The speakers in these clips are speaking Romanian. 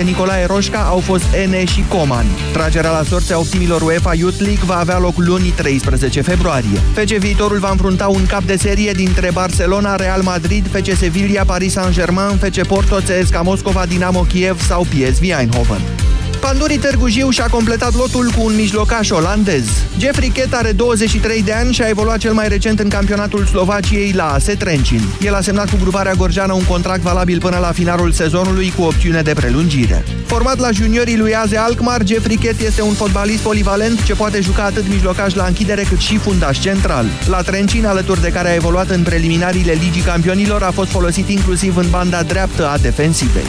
de Nicolae Roșca au fost Ene și Coman. Tragerea la sorți a optimilor UEFA Youth League va avea loc luni 13 februarie. FC Viitorul va înfrunta un cap de serie dintre Barcelona, Real Madrid, FC Sevilla, Paris Saint-Germain, FC Porto, CSKA Moscova, Dinamo Kiev sau PSV Eindhoven. Pandurii Târgu Jiu și-a completat lotul cu un mijlocaș olandez. Jeffrey Kett are 23 de ani și a evoluat cel mai recent în campionatul Slovaciei la AS Trencin. El a semnat cu gruparea gorjeană un contract valabil până la finalul sezonului cu opțiune de prelungire. Format la juniorii lui Aze Alkmaar, Jeffrey Kett este un fotbalist polivalent ce poate juca atât mijlocaș la închidere cât și fundaș central. La Trencin, alături de care a evoluat în preliminariile Ligii Campionilor, a fost folosit inclusiv în banda dreaptă a defensivei.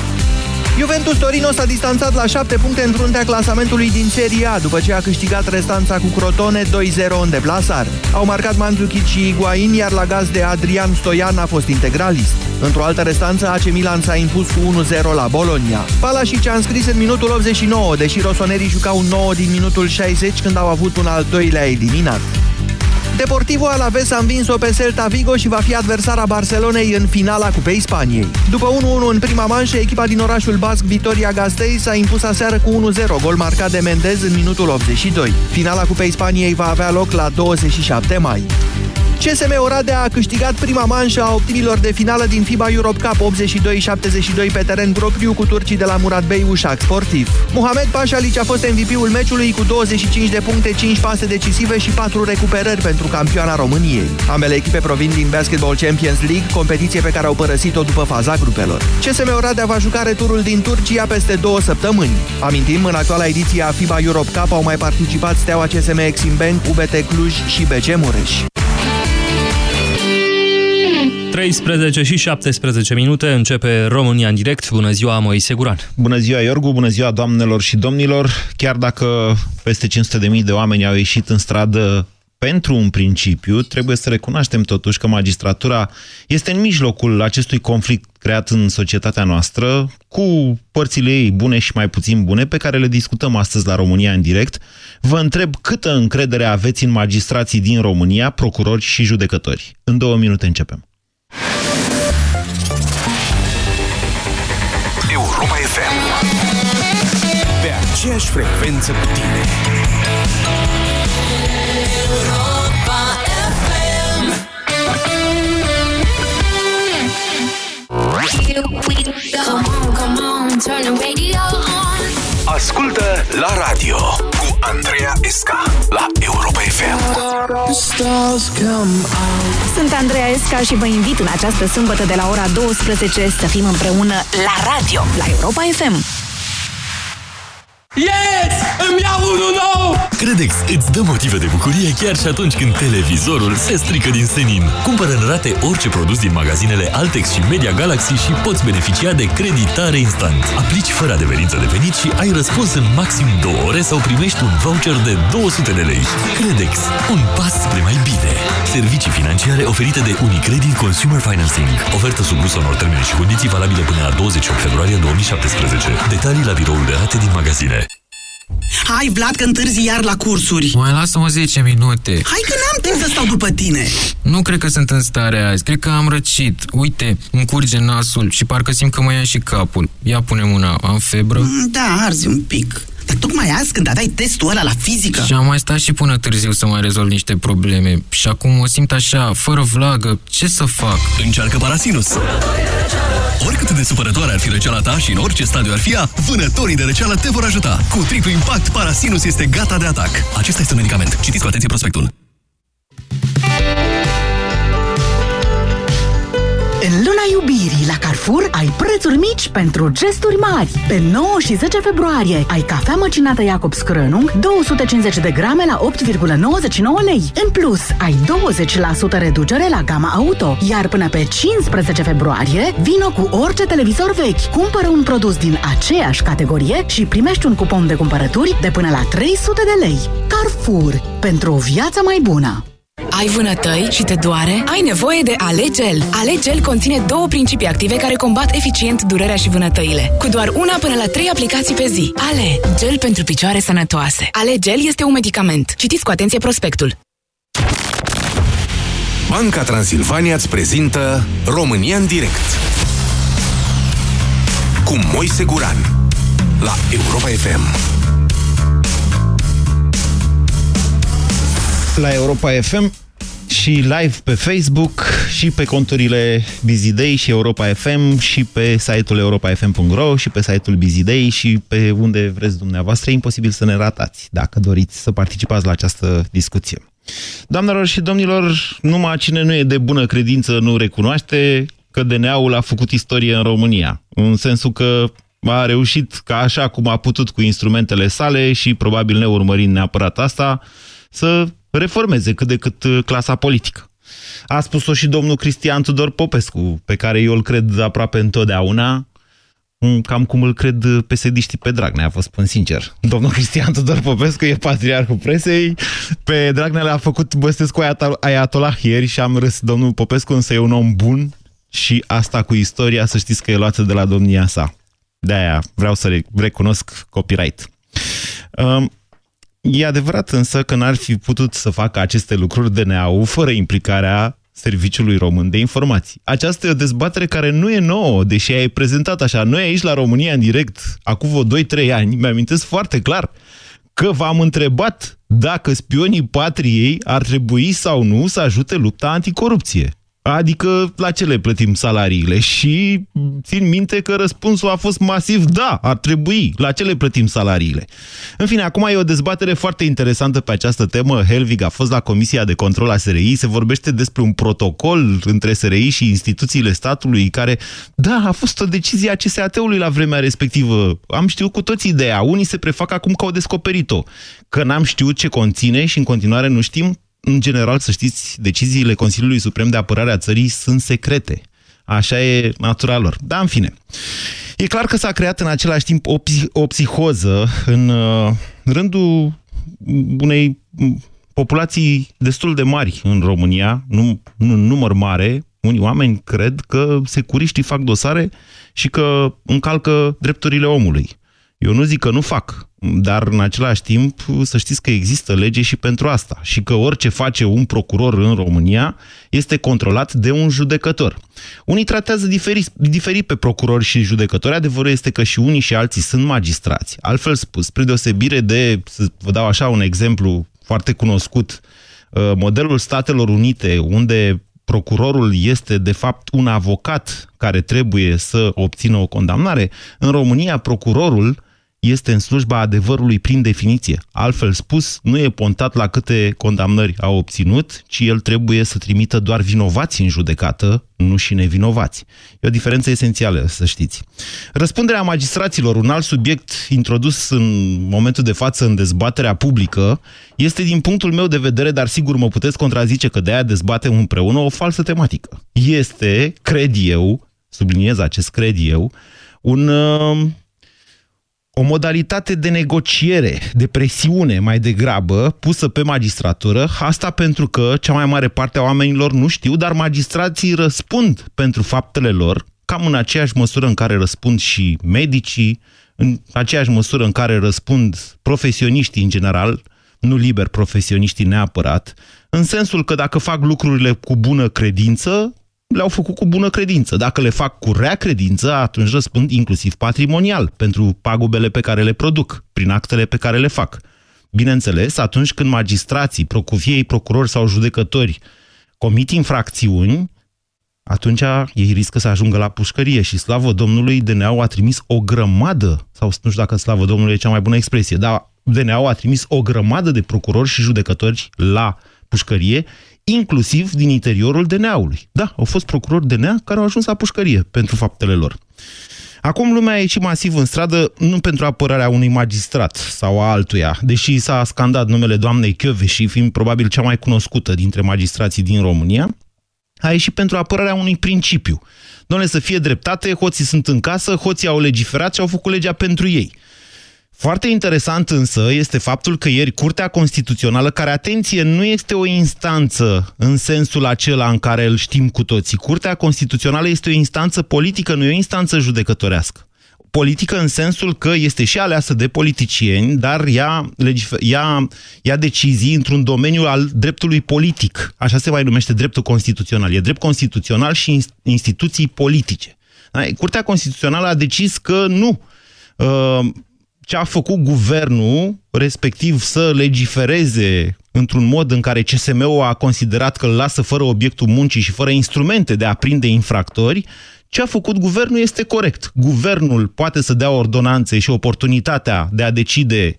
Juventus Torino s-a distanțat la 7 puncte în fruntea clasamentului din Serie A, după ce a câștigat restanța cu Crotone 2-0 în deplasare. Au marcat Mandzukic și Higuain, iar la gaz de Adrian Stoian a fost integralist. Într-o altă restanță, AC Milan s-a impus cu 1-0 la Bologna. Palașic a înscris în minutul 89, deși rosonerii jucau 9 din minutul 60 când au avut un al doilea eliminat. Deportivo Alaves a învins-o pe Celta Vigo și va fi adversara Barcelonei în finala Cupei Spaniei. După 1-1 în prima manșă, echipa din orașul basc Vitoria Gasteiz s-a impus aseară cu 1-0, gol marcat de Mendez în minutul 82. Finala Cupei Spaniei va avea loc la 27 mai. CSM Oradea a câștigat prima manșă a optimilor de finală din FIBA Europe Cup 82-72 pe teren propriu cu turcii de la Murat Bey Ușac Sportiv. Mohamed Pașalici a fost MVP-ul meciului cu 25 de puncte, 5 pase decisive și 4 recuperări pentru campioana României. Ambele echipe provin din Basketball Champions League, competiție pe care au părăsit-o după faza grupelor. CSM Oradea va juca returul din Turcia peste două săptămâni. Amintim, în actuala ediție a FIBA Europe Cup au mai participat Steaua CSM Exim Bank, UBT Cluj și BC Mureș. 13 și 17 minute începe România în direct. Bună ziua, Moise Guran. Bună ziua, Iorgu, bună ziua, doamnelor și domnilor. Chiar dacă peste 500.000 de oameni au ieșit în stradă pentru un principiu, trebuie să recunoaștem totuși că magistratura este în mijlocul acestui conflict creat în societatea noastră, cu părțile ei bune și mai puțin bune, pe care le discutăm astăzi la România în direct. Vă întreb câtă încredere aveți în magistrații din România, procurori și judecători. În două minute începem. Europa FM Pe aceeași frecvență cu tine. Europa FM Come on, come on, turn the radio on. Ascultă la radio Cu Andreea Esca La Europa FM Sunt Andreea Esca și vă invit în această sâmbătă de la ora 12 să fim împreună la radio, la Europa FM. Yes! Îmi iau unul nou! Credex îți dă motive de bucurie chiar și atunci când televizorul se strică din senin. Cumpără în rate orice produs din magazinele Altex și Media Galaxy și poți beneficia de creditare instant. Aplici fără adeverință de venit și ai răspuns în maxim 2 ore sau primești un voucher de 200 de lei. Credex. Un pas spre mai bine. Servicii financiare oferite de Unicredit Consumer Financing. Ofertă supusă unor termeni și condiții valabile până la 28 februarie 2017. Detalii la biroul de rate din magazine. Hai, Vlad, că întârzi iar la cursuri. Mai lasă-mă 10 minute. Hai că n-am timp să stau după tine. Nu cred că sunt în stare azi. Cred că am răcit. Uite, îmi curge nasul și parcă simt că mă ia și capul. Ia pune mâna. Am febră? Mm, Da, arzi un pic. Dar tocmai azi, când aveai testul ăla la fizică... Și am mai stat și până târziu să mai rezolv niște probleme. Și acum o simt așa, fără vlagă. Ce să fac? Încearcă Parasinus! Oricât de supărătoare ar fi răceala ta și în orice stadiu ar fi ea, vânătorii de răceală te vor ajuta. Cu triplu impact, Parasinus este gata de atac. Acesta este un medicament. Citiți cu atenție prospectul. În luna iubirii la Carrefour ai prețuri mici pentru gesturi mari. Pe 9 și 10 februarie ai cafea măcinată Jacobs Crănung 250 de grame la 8,99 lei. În plus, ai 20% reducere la gama auto. Iar până pe 15 februarie, vino cu orice televizor vechi. Cumpără un produs din aceeași categorie și primești un cupon de cumpărături de până la 300 de lei. Carrefour. Pentru o viață mai bună. Ai vânătăi și te doare? Ai nevoie de Alegel. Alegel conține două principii active care combat eficient durerea și vânătăile. Cu doar una până la trei aplicații pe zi. Ale, gel pentru picioare sănătoase. Alegel este un medicament. Citiți cu atenție prospectul. Banca Transilvania îți prezintă România în direct Cu Moise Guran la Europa FM. La Europa FM și live pe Facebook și pe conturile Bizidei și Europa FM și pe site-ul europafm.ro și pe site-ul Bizidei și pe unde vreți dumneavoastră. E imposibil să ne ratați dacă doriți să participați la această discuție. Doamnelor și domnilor, numai cine nu e de bună credință nu recunoaște că DNA-ul a făcut istorie în România. În sensul că a reușit ca așa cum a putut cu instrumentele sale și probabil ne urmărind neapărat asta, să reformeze cât de cât uh, clasa politică. A spus-o și domnul Cristian Tudor Popescu, pe care eu îl cred aproape întotdeauna, cam cum îl cred pe sediștii pe Dragnea, vă spun sincer. Domnul Cristian Tudor Popescu e patriarhul presei, pe Dragnea le-a făcut Băstescu Ayatollah ieri și am râs. Domnul Popescu însă e un om bun și asta cu istoria să știți că e luată de la domnia sa. De-aia vreau să recunosc copyright. Um, E adevărat însă că n-ar fi putut să facă aceste lucruri DNA-ul fără implicarea Serviciului Român de Informații. Aceasta e o dezbatere care nu e nouă, deși ea e prezentată așa. Noi aici la România în direct, acum vreo 2-3 ani, mi-amintesc foarte clar că v-am întrebat dacă spionii patriei ar trebui sau nu să ajute lupta anticorupție. Adică la ce le plătim salariile? Și țin minte că răspunsul a fost masiv da, ar trebui. La ce le plătim salariile? În fine, acum e o dezbatere foarte interesantă pe această temă. Helvig a fost la Comisia de Control a SRI. Se vorbește despre un protocol între SRI și instituțiile statului care, da, a fost o decizie a CSAT-ului la vremea respectivă. Am știut cu toți ideea. Unii se prefac acum că au descoperit-o. Că n-am știut ce conține și în continuare nu știm în general, să știți, deciziile Consiliului Suprem de Apărare a țării sunt secrete. Așa e natural lor. Dar, în fine, e clar că s-a creat în același timp o, o psihoză în uh, rândul unei populații destul de mari în România, nu, nu număr mare, unii oameni cred că securiștii fac dosare și că încalcă drepturile omului. Eu nu zic că nu fac, dar în același timp să știți că există lege și pentru asta și că orice face un procuror în România este controlat de un judecător. Unii tratează diferit, diferit pe procurori și judecători, adevărul este că și unii și alții sunt magistrați. Altfel spus, spre deosebire de, să vă dau așa un exemplu foarte cunoscut, uh, modelul Statelor Unite, unde procurorul este de fapt un avocat care trebuie să obțină o condamnare, în România procurorul este în slujba adevărului prin definiție. Altfel spus, nu e pontat la câte condamnări a obținut, ci el trebuie să trimită doar vinovați în judecată, nu și nevinovați. E o diferență esențială, să știți. Răspunderea magistraților, un alt subiect introdus în momentul de față în dezbaterea publică, este din punctul meu de vedere, dar sigur mă puteți contrazice că de aia dezbatem împreună o falsă tematică. Este, cred eu, subliniez acest cred eu, un uh, o modalitate de negociere, de presiune mai degrabă, pusă pe magistratură, asta pentru că cea mai mare parte a oamenilor nu știu, dar magistrații răspund pentru faptele lor, cam în aceeași măsură în care răspund și medicii, în aceeași măsură în care răspund profesioniștii în general, nu liber profesioniștii neapărat, în sensul că dacă fac lucrurile cu bună credință, le-au făcut cu bună credință. Dacă le fac cu rea credință, atunci răspund inclusiv patrimonial pentru pagubele pe care le produc, prin actele pe care le fac. Bineînțeles, atunci când magistrații, procuviei, procurori sau judecători comit infracțiuni, atunci ei riscă să ajungă la pușcărie și slavă Domnului, DNA-ul a trimis o grămadă, sau nu știu dacă slavă Domnului e cea mai bună expresie, dar DNA-ul a trimis o grămadă de procurori și judecători la pușcărie, inclusiv din interiorul DNA-ului. Da, au fost procurori DNA care au ajuns la pușcărie pentru faptele lor. Acum lumea a ieșit masiv în stradă nu pentru apărarea unui magistrat sau a altuia, deși s-a scandat numele doamnei și fiind probabil cea mai cunoscută dintre magistrații din România, a ieșit pentru apărarea unui principiu. Doamne, să fie dreptate, hoții sunt în casă, hoții au legiferat și au făcut legea pentru ei. Foarte interesant însă este faptul că ieri Curtea Constituțională, care, atenție, nu este o instanță în sensul acela în care îl știm cu toții. Curtea Constituțională este o instanță politică, nu e o instanță judecătorească. Politică în sensul că este și aleasă de politicieni, dar ia, ia, ia decizii într-un domeniu al dreptului politic. Așa se mai numește dreptul constituțional. E drept constituțional și instituții politice. Curtea Constituțională a decis că nu. Uh, Ce a făcut guvernul, respectiv să legifereze într-un mod în care CSM-ul a considerat că îl lasă fără obiectul muncii și fără instrumente de a prinde infractori, ce a făcut guvernul este corect. Guvernul poate să dea ordonanțe și oportunitatea de a decide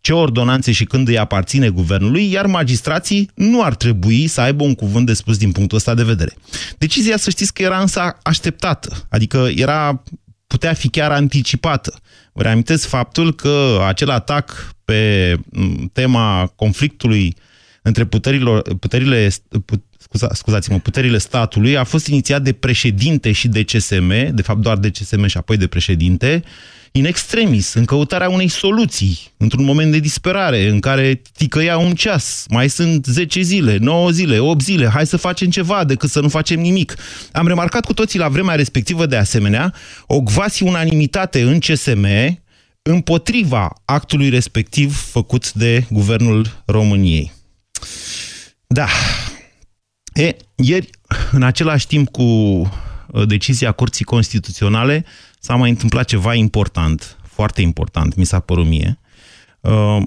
ce ordonanțe și când îi aparține guvernului, iar magistrații nu ar trebui să aibă un cuvânt de spus din punctul ăsta de vedere. Decizia, să știți că era însă așteptată, adică era, putea fi chiar anticipată. Vă reamintesc faptul că acel atac pe tema conflictului între puterilor, puterile, scuza, scuzați-mă, puterile statului a fost inițiat de președinte și de CSM, de fapt doar de CSM și apoi de președinte, in extremis, în căutarea unei soluții, într-un moment de disperare, în care ticăia un ceas, mai sunt 10 zile, 9 zile, 8 zile, hai să facem ceva decât să nu facem nimic. Am remarcat cu toții la vremea respectivă, de asemenea, o gvasi unanimitate în CSM împotriva actului respectiv făcut de Guvernul României. Da. E, ieri, în același timp cu uh, decizia Curții Constituționale, s-a mai întâmplat ceva important, foarte important, mi s-a părut mie. Uh,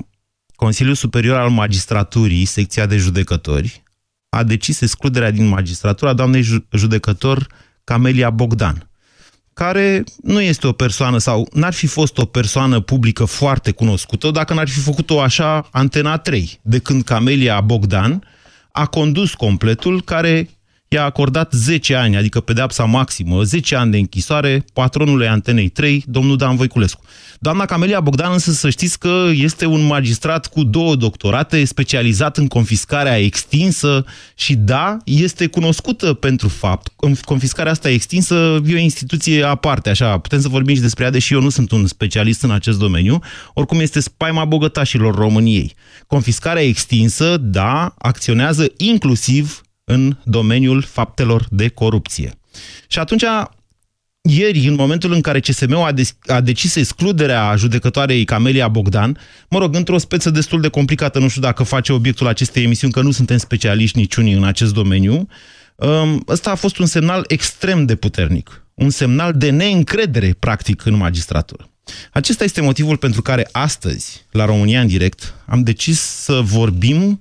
Consiliul Superior al Magistraturii, secția de judecători, a decis excluderea din magistratura doamnei judecător Camelia Bogdan, care nu este o persoană sau n-ar fi fost o persoană publică foarte cunoscută dacă n-ar fi făcut-o așa Antena 3, de când Camelia Bogdan a condus completul care i-a acordat 10 ani, adică pedeapsa maximă, 10 ani de închisoare, patronului Antenei 3, domnul Dan Voiculescu. Doamna Camelia Bogdan însă să știți că este un magistrat cu două doctorate, specializat în confiscarea extinsă și da, este cunoscută pentru fapt. Confiscarea asta extinsă e o instituție aparte, așa, putem să vorbim și despre ea, deși eu nu sunt un specialist în acest domeniu, oricum este spaima bogătașilor României. Confiscarea extinsă, da, acționează inclusiv în domeniul faptelor de corupție. Și atunci, ieri, în momentul în care CSM-ul a, de- a decis excluderea judecătoarei Camelia Bogdan, mă rog, într-o speță destul de complicată, nu știu dacă face obiectul acestei emisiuni, că nu suntem specialiști niciunii în acest domeniu, um, ăsta a fost un semnal extrem de puternic. Un semnal de neîncredere, practic, în magistratură. Acesta este motivul pentru care astăzi, la România în direct, am decis să vorbim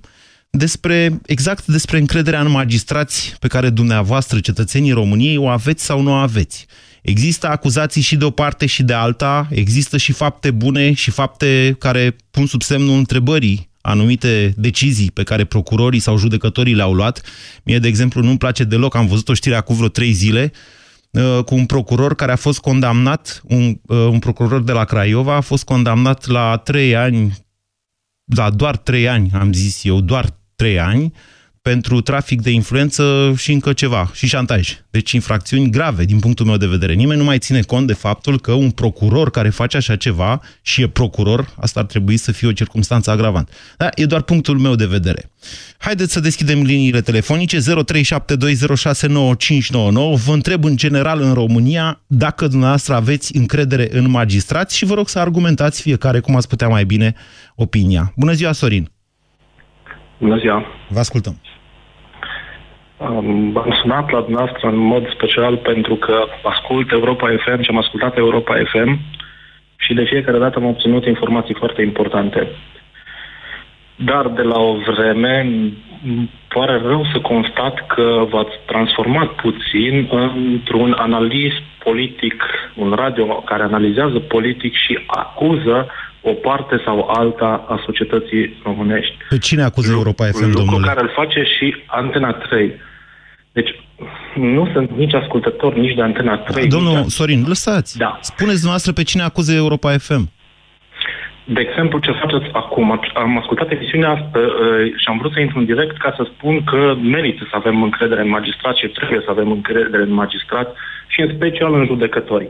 despre, exact despre încrederea în magistrați pe care dumneavoastră, cetățenii României, o aveți sau nu o aveți. Există acuzații și de o parte și de alta, există și fapte bune și fapte care pun sub semnul întrebării anumite decizii pe care procurorii sau judecătorii le-au luat. Mie, de exemplu, nu-mi place deloc, am văzut o știre acum vreo trei zile, uh, cu un procuror care a fost condamnat, un, uh, un procuror de la Craiova a fost condamnat la trei ani, da, doar trei ani, am zis eu, doar trei ani, pentru trafic de influență și încă ceva, și șantaj. Deci infracțiuni grave din punctul meu de vedere. Nimeni nu mai ține cont de faptul că un procuror care face așa ceva și e procuror, asta ar trebui să fie o circunstanță agravantă. Da, e doar punctul meu de vedere. Haideți să deschidem liniile telefonice 0372069599. Vă întreb în general în România dacă dumneavoastră aveți încredere în magistrați și vă rog să argumentați fiecare cum ați putea mai bine opinia. Bună ziua, Sorin! Bună ziua! Vă ascultăm! Um, am sunat la dumneavoastră în mod special pentru că ascult Europa FM și am ascultat Europa FM și de fiecare dată am obținut informații foarte importante. Dar de la o vreme pare rău să constat că v-ați transformat puțin într-un analist politic, un radio care analizează politic și acuză o parte sau alta a societății românești. Pe cine acuză Europa FM, Lucru domnule? care îl face și Antena 3. Deci, nu sunt nici ascultător, nici de Antena 3. Domnul nici... Sorin, lăsați. Da. Spuneți dumneavoastră pe cine acuză Europa FM. De exemplu, ce faceți acum? Am ascultat emisiunea asta și am vrut să intru în direct ca să spun că merită să avem încredere în magistrat și trebuie să avem încredere în magistrat și în special în judecători.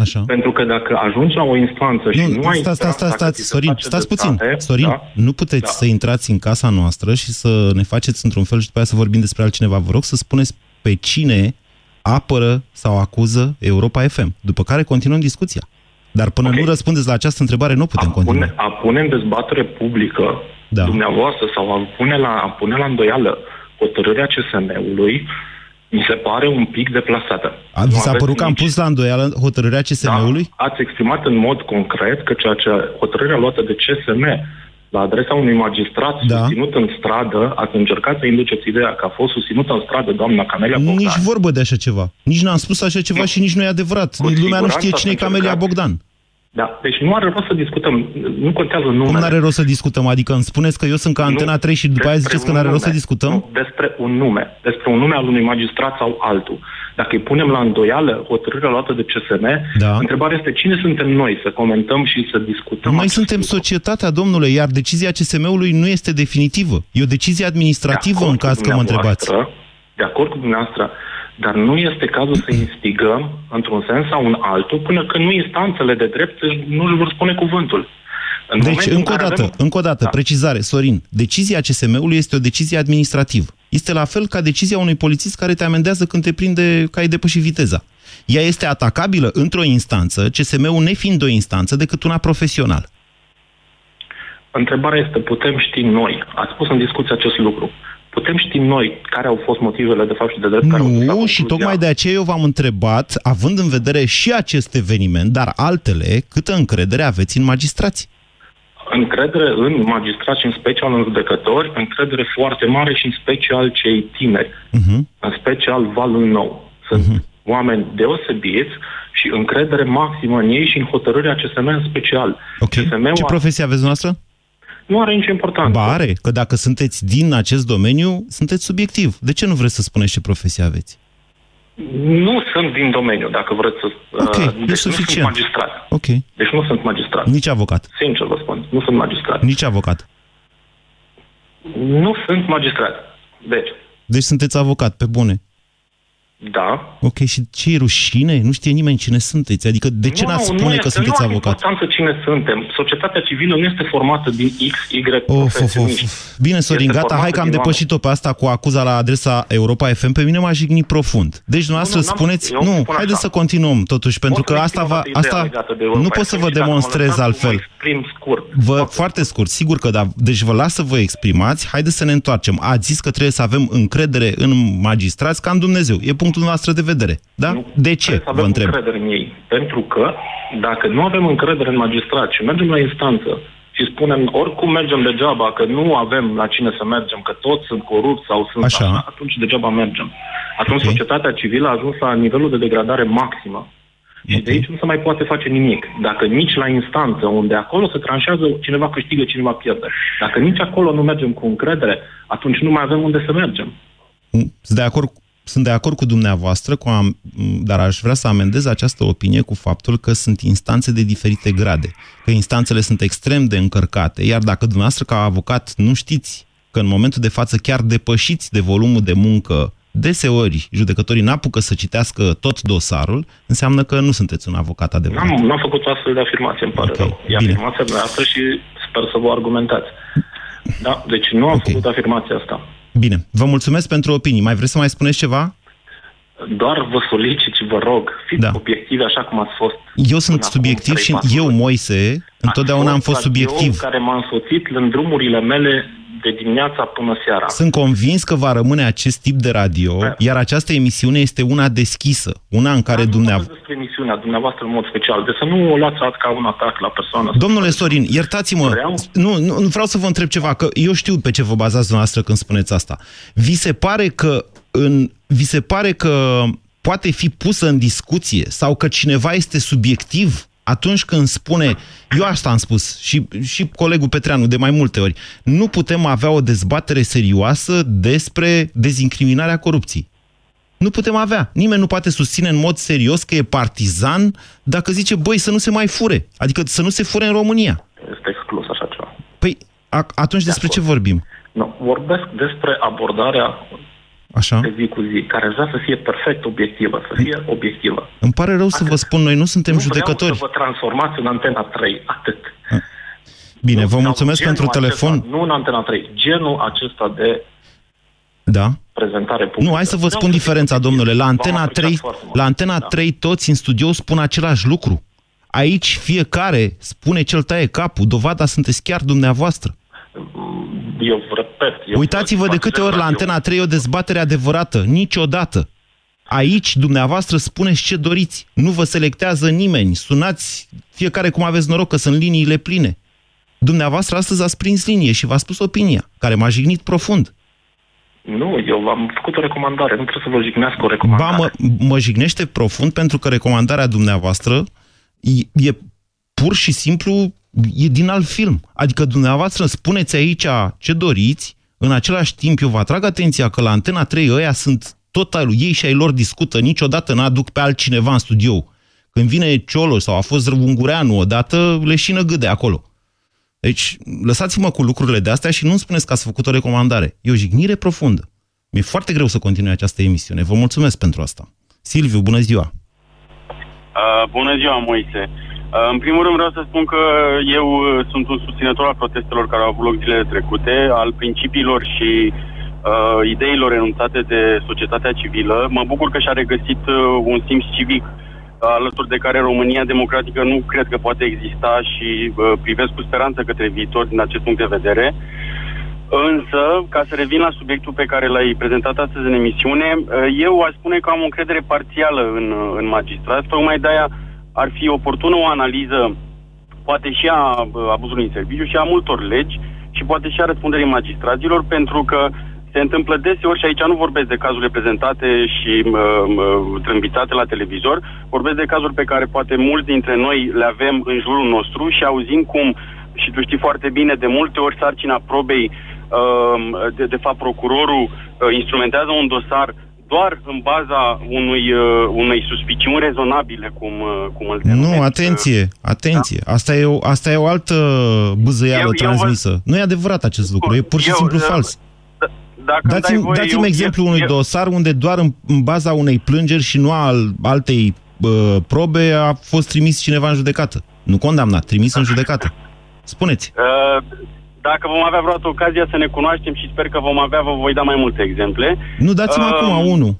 Așa. Pentru că dacă ajungi la o instanță și nu, nu ai... stați, stați, stați, stați, Sorin, stați puțin. Dreptate, Sorin, da? nu puteți Da. să intrați în casa noastră și să ne faceți într-un fel și după aceea să vorbim despre altcineva. Vă rog să spuneți pe cine apără sau acuză Europa FM. După care continuăm discuția. Dar până Ok. nu răspundeți la această întrebare, nu putem a continua. pune, a pune în dezbatere publică Da. dumneavoastră sau a pune la, a pune la îndoială hotărârea CSM-ului mi se pare un pic deplasată. A, vi Nu s-a aveți părut că am nici- pus la îndoială hotărârea CSM-ului? Da, ați exprimat în mod concret că ceea ce hotărârea luată de CSM la adresa unui magistrat Da. susținut în stradă, ați încercat să induceți ideea că a fost susținută în stradă doamna Camelia Bogdan. Nici vorbă de așa ceva. Nici n-am spus așa ceva și nici nu e adevărat. Lumea nu siguranță știe cine e ați Camelia încercat. Bogdan. Da, deci nu are rost să discutăm, nu contează numele. Cum n-are rost să discutăm? Adică îmi spuneți că eu sunt ca Antena 3 și după aia Despre ziceți că un n-are rost să nume. discutăm? Nu, despre un nume. Despre un nume al unui magistrat sau altul. Dacă îi punem la îndoială hotărârea luată de CSM, Da. întrebarea este cine suntem noi să comentăm și să discutăm. Noi acest suntem lucru. societatea, domnule, iar decizia CSM-ului nu este definitivă. E o decizie administrativă în caz că mă întrebați. Dumneavoastră, De acord cu dumneavoastră, dar nu este cazul să instigăm într-un sens sau un altul până când nu instanțele de drept nu își vor spune cuvântul. În Deci, momentul în încă o care dată, avem- încă o dată, Da. precizare, Sorin, decizia CSM-ului este o decizie administrativă. Este la fel ca decizia unui polițist care te amendează când te prinde că ai depășit viteza. Ea este atacabilă într-o instanță, CSM-ul nefiind o instanță decât una profesională. Întrebarea este, putem ști noi, ați spus în discuție acest lucru, putem ști noi care au fost motivele de fapt și de drept care au dus la Nu, și concluzia- tocmai de aceea eu v-am întrebat, având în vedere și acest eveniment, dar altele, câtă încredere aveți în magistrați? încredere în magistrați și în special în judecători, încredere foarte mare și în special cei tineri, Uh-huh. în special valul nou. Sunt uh-huh. oameni deosebiți și încredere maximă în ei și în hotărârea CSM în special. Ok. CSM-ul Ce a- profesie aveți noastră? Nu are nicio importanță. Ba are, că dacă sunteți din acest domeniu, sunteți subiectiv. De ce nu vreți să spuneți ce profesie aveți? Nu sunt din domeniu, dacă vreți să... Ok, uh, e deci nu sunt suficient. magistrat. Ok. Deci nu sunt magistrat. Nici avocat. Sincer vă spun, nu sunt magistrat. Nici avocat. Nu sunt magistrat. Deci, Deci sunteți avocat, pe bune. Da, Ok, și ce e rușine? Nu știe nimeni cine sunteți. Adică de ce Nu, n-ați nu spune este- că sunteți nu are avocat? importanță cine suntem. Societatea civilă nu este formată din X, Y Of, of, profesioniști. of. Bine, Sorin, Este gata, hai formată că am din depășit-o pe asta cu acuza la adresa Europa FM. Pe mine m-a jignit profund. Deci, dumneavoastră Nu, nu, n-am- spuneți... eu Nu, spun haideți așa. să continuăm, totuși, pentru că să asta exprim va... o dată ideea Asta legată de Europa nu pot să FM vă și dacă mă demonstrez lăsați, altfel. Mă exprim scurt. Vă, foarte scurt, sigur că da. Deci vă las să vă exprimați. Haideți să ne întoarcem. Ați zis că trebuie să avem încredere în magistrați ca în Dumnezeu. E punctul noastră de vedere. Da? De ce? Trebuie să Vă avem întreb. încredere în ei. Pentru că dacă nu avem încredere în magistrat și mergem la instanță și spunem oricum mergem degeaba, că nu avem la cine să mergem, că toți sunt corupți sau sunt Așa. așa, atunci degeaba mergem. Atunci Ok. societatea civilă a ajuns la nivelul de degradare maximă. Și de aici nu se mai poate face nimic. Dacă nici la instanță, unde acolo se tranșează, cineva câștigă, cineva pierde. Dacă nici acolo nu mergem cu încredere, atunci nu mai avem unde să mergem. Sunt de acord, sunt de acord cu dumneavoastră, cu am, dar aș vrea să amendez această opinie cu faptul că sunt instanțe de diferite grade, că instanțele sunt extrem de încărcate, iar dacă dumneavoastră ca avocat nu știți că în momentul de față chiar depășiți de volumul de muncă, deseori judecătorii n-apucă să citească tot dosarul, înseamnă că nu sunteți un avocat adevărat. N-am, n-am făcut o astfel de afirmație, îmi pare Ok, rău. E bine. afirmația noastră și sper să vă argumentați. Da? Deci nu am Ok. făcut afirmația asta. Bine, vă mulțumesc pentru opinii. Mai vreți să mai spuneți ceva? Doar vă solicit și vă rog, fiți Da. obiectivi așa cum ați fost. Eu sunt până acum subiectiv și 3-4 eu, luni. Moise, întotdeauna am fost radioul subiectiv. care m-a însoțit în drumurile mele de dimineața până seara. Sunt convins că va rămâne acest tip de radio, iar această emisiune este una deschisă, una în care dumneavoastră... Despre emisiunea dumneavoastră în mod special, de să nu o luați ca un atac la persoană. Domnule Sorin, iertați-mă, nu, nu, nu vreau să vă întreb ceva, că eu știu pe ce vă bazați dumneavoastră când spuneți asta. Vi se pare că, în, vi se pare că poate fi pusă în discuție sau că cineva este subiectiv atunci când spune, eu asta am spus și, și colegul Petreanu de mai multe ori, nu putem avea o dezbatere serioasă despre dezincriminarea corupției. Nu putem avea. Nimeni nu poate susține în mod serios că e partizan dacă zice, băi, să nu se mai fure. Adică să nu se fure în România. Este exclus așa ceva. Păi, a, atunci despre ce vorbim? Nu, vorbesc despre abordarea Așa? de zi cu zi, care vrea să fie perfect obiectivă, să fie obiectivă. Îmi pare rău să vă spun, noi nu suntem nu judecători. vreau să vă transformați în Antena 3, atât. Bine, vă Sau mulțumesc genul pentru telefon. Acesta, nu în Antena 3, genul acesta de Da? prezentare publică. Nu, hai să vă Vreau spun să diferența, fiți domnule. La v-am Antena apreciat 3, foarte mult. la Antena 3 toți în studio spun același lucru. Aici fiecare spune cel taie capul. Dovada sunteți chiar dumneavoastră. Eu repet. Eu Uitați-vă de câte ori la Antena 3 e o dezbatere adevărată. Niciodată. Aici, dumneavoastră, spuneți ce doriți. Nu vă selectează nimeni. Sunați fiecare cum aveți noroc, că sunt liniile pline. Dumneavoastră astăzi ați prins linie și v-a spus opinia, care m-a jignit profund. Nu, eu am făcut o recomandare, nu trebuie să vă jignească o recomandare. Ba, mă, mă jignește profund pentru că recomandarea dumneavoastră e, e pur și simplu e din alt film. Adică dumneavoastră spuneți aici ce doriți, în același timp eu vă atrag atenția că la Antena 3 ăia sunt total, ei și ai lor discută, niciodată n-aduc pe altcineva în studio. Când vine Cioloș sau a fost Ungureanu odată, leșină gâde acolo. Deci, lăsați-mă cu lucrurile de astea și nu-mi spuneți că ați făcut o recomandare. E o jignire profundă. Mi-e foarte greu să continui această emisiune. Vă mulțumesc pentru asta. Silviu, bună ziua! Uh, bună ziua, Moise! Uh, în primul rând vreau să spun că eu uh, sunt un susținător al protestelor care au avut loc zilele trecute, al principiilor și uh, ideilor enunțate de societatea civilă. Mă bucur că și-a regăsit uh, un simț civic uh, alături de care România democratică nu cred că poate exista și uh, privesc cu speranță către viitor din acest punct de vedere. Însă, ca să revin la subiectul pe care l-ai prezentat astăzi în emisiune, uh, eu aș spune că am o încredere parțială în, uh, în magistrat, tocmai de-aia ar fi oportună o analiză poate și a uh, abuzului în serviciu și a multor legi și poate și a răspunderii magistraților, pentru că se întâmplă deseori, și aici nu vorbesc de cazurile prezentate și uh, uh, trâmbițate la televizor, vorbesc de cazuri pe care poate mulți dintre noi le avem în jurul nostru și auzim cum, și tu știi foarte bine, de multe ori sarcina probei, uh, de, de fapt procurorul uh, instrumentează un dosar doar în baza unui, uh, unei suspiciuni rezonabile, cum, uh, cum îl denumesc. Nu, atenție, atenție. Da? Asta, e o, asta e o altă buzăială eu, transmisă. Eu vă... Nu e adevărat acest lucru, e pur și eu, simplu uh, fals. Dacă dați-mi voie, dați exemplu unui eu... dosar unde doar în, în baza unei plângeri și nu al altei uh, probe a fost trimis cineva în judecată. Nu condamnat, trimis în judecată. Spuneți. Uh, dacă vom avea vreodată ocazia să ne cunoaștem și sper că vom avea, vă voi da mai multe exemple. Nu, dați-mi uh, acum unul.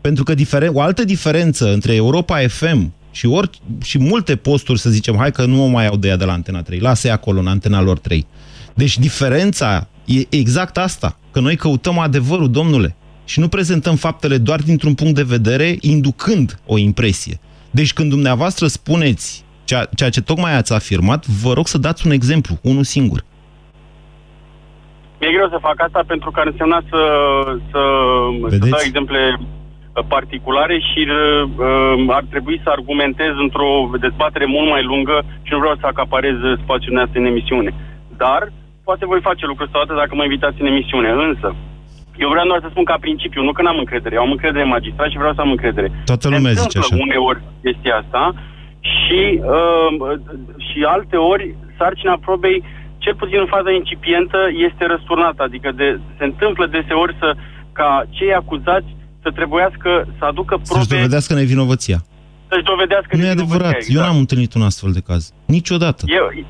Pentru că diferen... o altă diferență între Europa FM și, ori, și multe posturi, să zicem, hai că nu o mai au de ea de la Antena 3, lasă acolo în Antena lor 3. Deci diferența e exact asta, că noi căutăm adevărul, domnule, și nu prezentăm faptele doar dintr-un punct de vedere, inducând o impresie. Deci când dumneavoastră spuneți ceea, ceea ce tocmai ați afirmat, vă rog să dați un exemplu, unul singur. Mi-e greu să fac asta pentru că ar însemna să, să, să dau exemple uh, particulare și uh, uh, ar trebui să argumentez într-o dezbatere mult mai lungă și nu vreau să acaparez spațiul nostru în emisiune. Dar poate voi face lucrul ăsta dacă mă invitați în emisiune. Însă, eu vreau doar să spun ca principiu, nu că n-am încredere. Eu am încredere în magistrat și vreau să am încredere. Toată lumea zice așa. uneori chestia asta și, uh, și alte ori sarcina probei, cel puțin în faza incipientă, este răsturnată. Adică de, se întâmplă deseori să, ca cei acuzați să trebuiască să aducă probe... Să-și dovedească nevinovăția. Să-și dovedească Nu e adevărat. Exact. Eu n-am întâlnit un astfel de caz. Niciodată. Eu,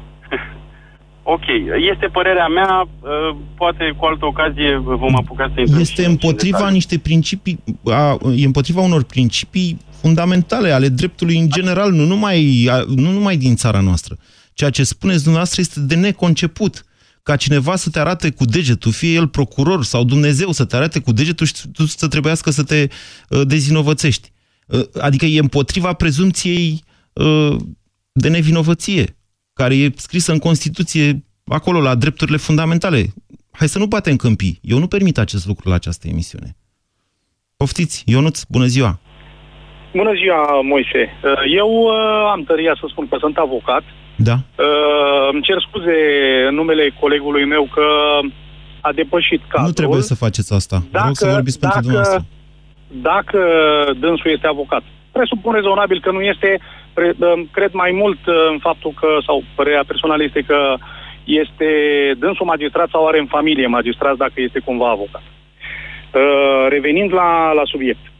Ok, este părerea mea, uh, poate cu altă ocazie vom apuca să intrăm Este împotriva niște principii, a, e împotriva unor principii fundamentale ale dreptului în general, nu numai, a, nu numai din țara noastră. Ceea ce spuneți dumneavoastră este de neconceput ca cineva să te arate cu degetul, fie el procuror sau Dumnezeu să te arate cu degetul și tu să trebuiască să te uh, dezinovățești. Uh, adică e împotriva prezumției uh, de nevinovăție care e scrisă în Constituție acolo, la drepturile fundamentale. Hai să nu batem câmpii. Eu nu permit acest lucru la această emisiune. Poftiți, Ionuț, bună ziua! Bună ziua, Moise. Eu uh, am tăria să spun că sunt avocat. Da. Uh, îmi cer scuze în numele colegului meu că a depășit cadrul. Nu trebuie să faceți asta. Dacă, Vreau să vorbiți dacă, pentru dumneavoastră. Dacă dânsul este avocat, presupun rezonabil că nu este cred mai mult uh, în faptul că, sau părerea personală este că este dânsul magistrat sau are în familie magistrat dacă este cumva avocat. Uh, revenind la, la subiect.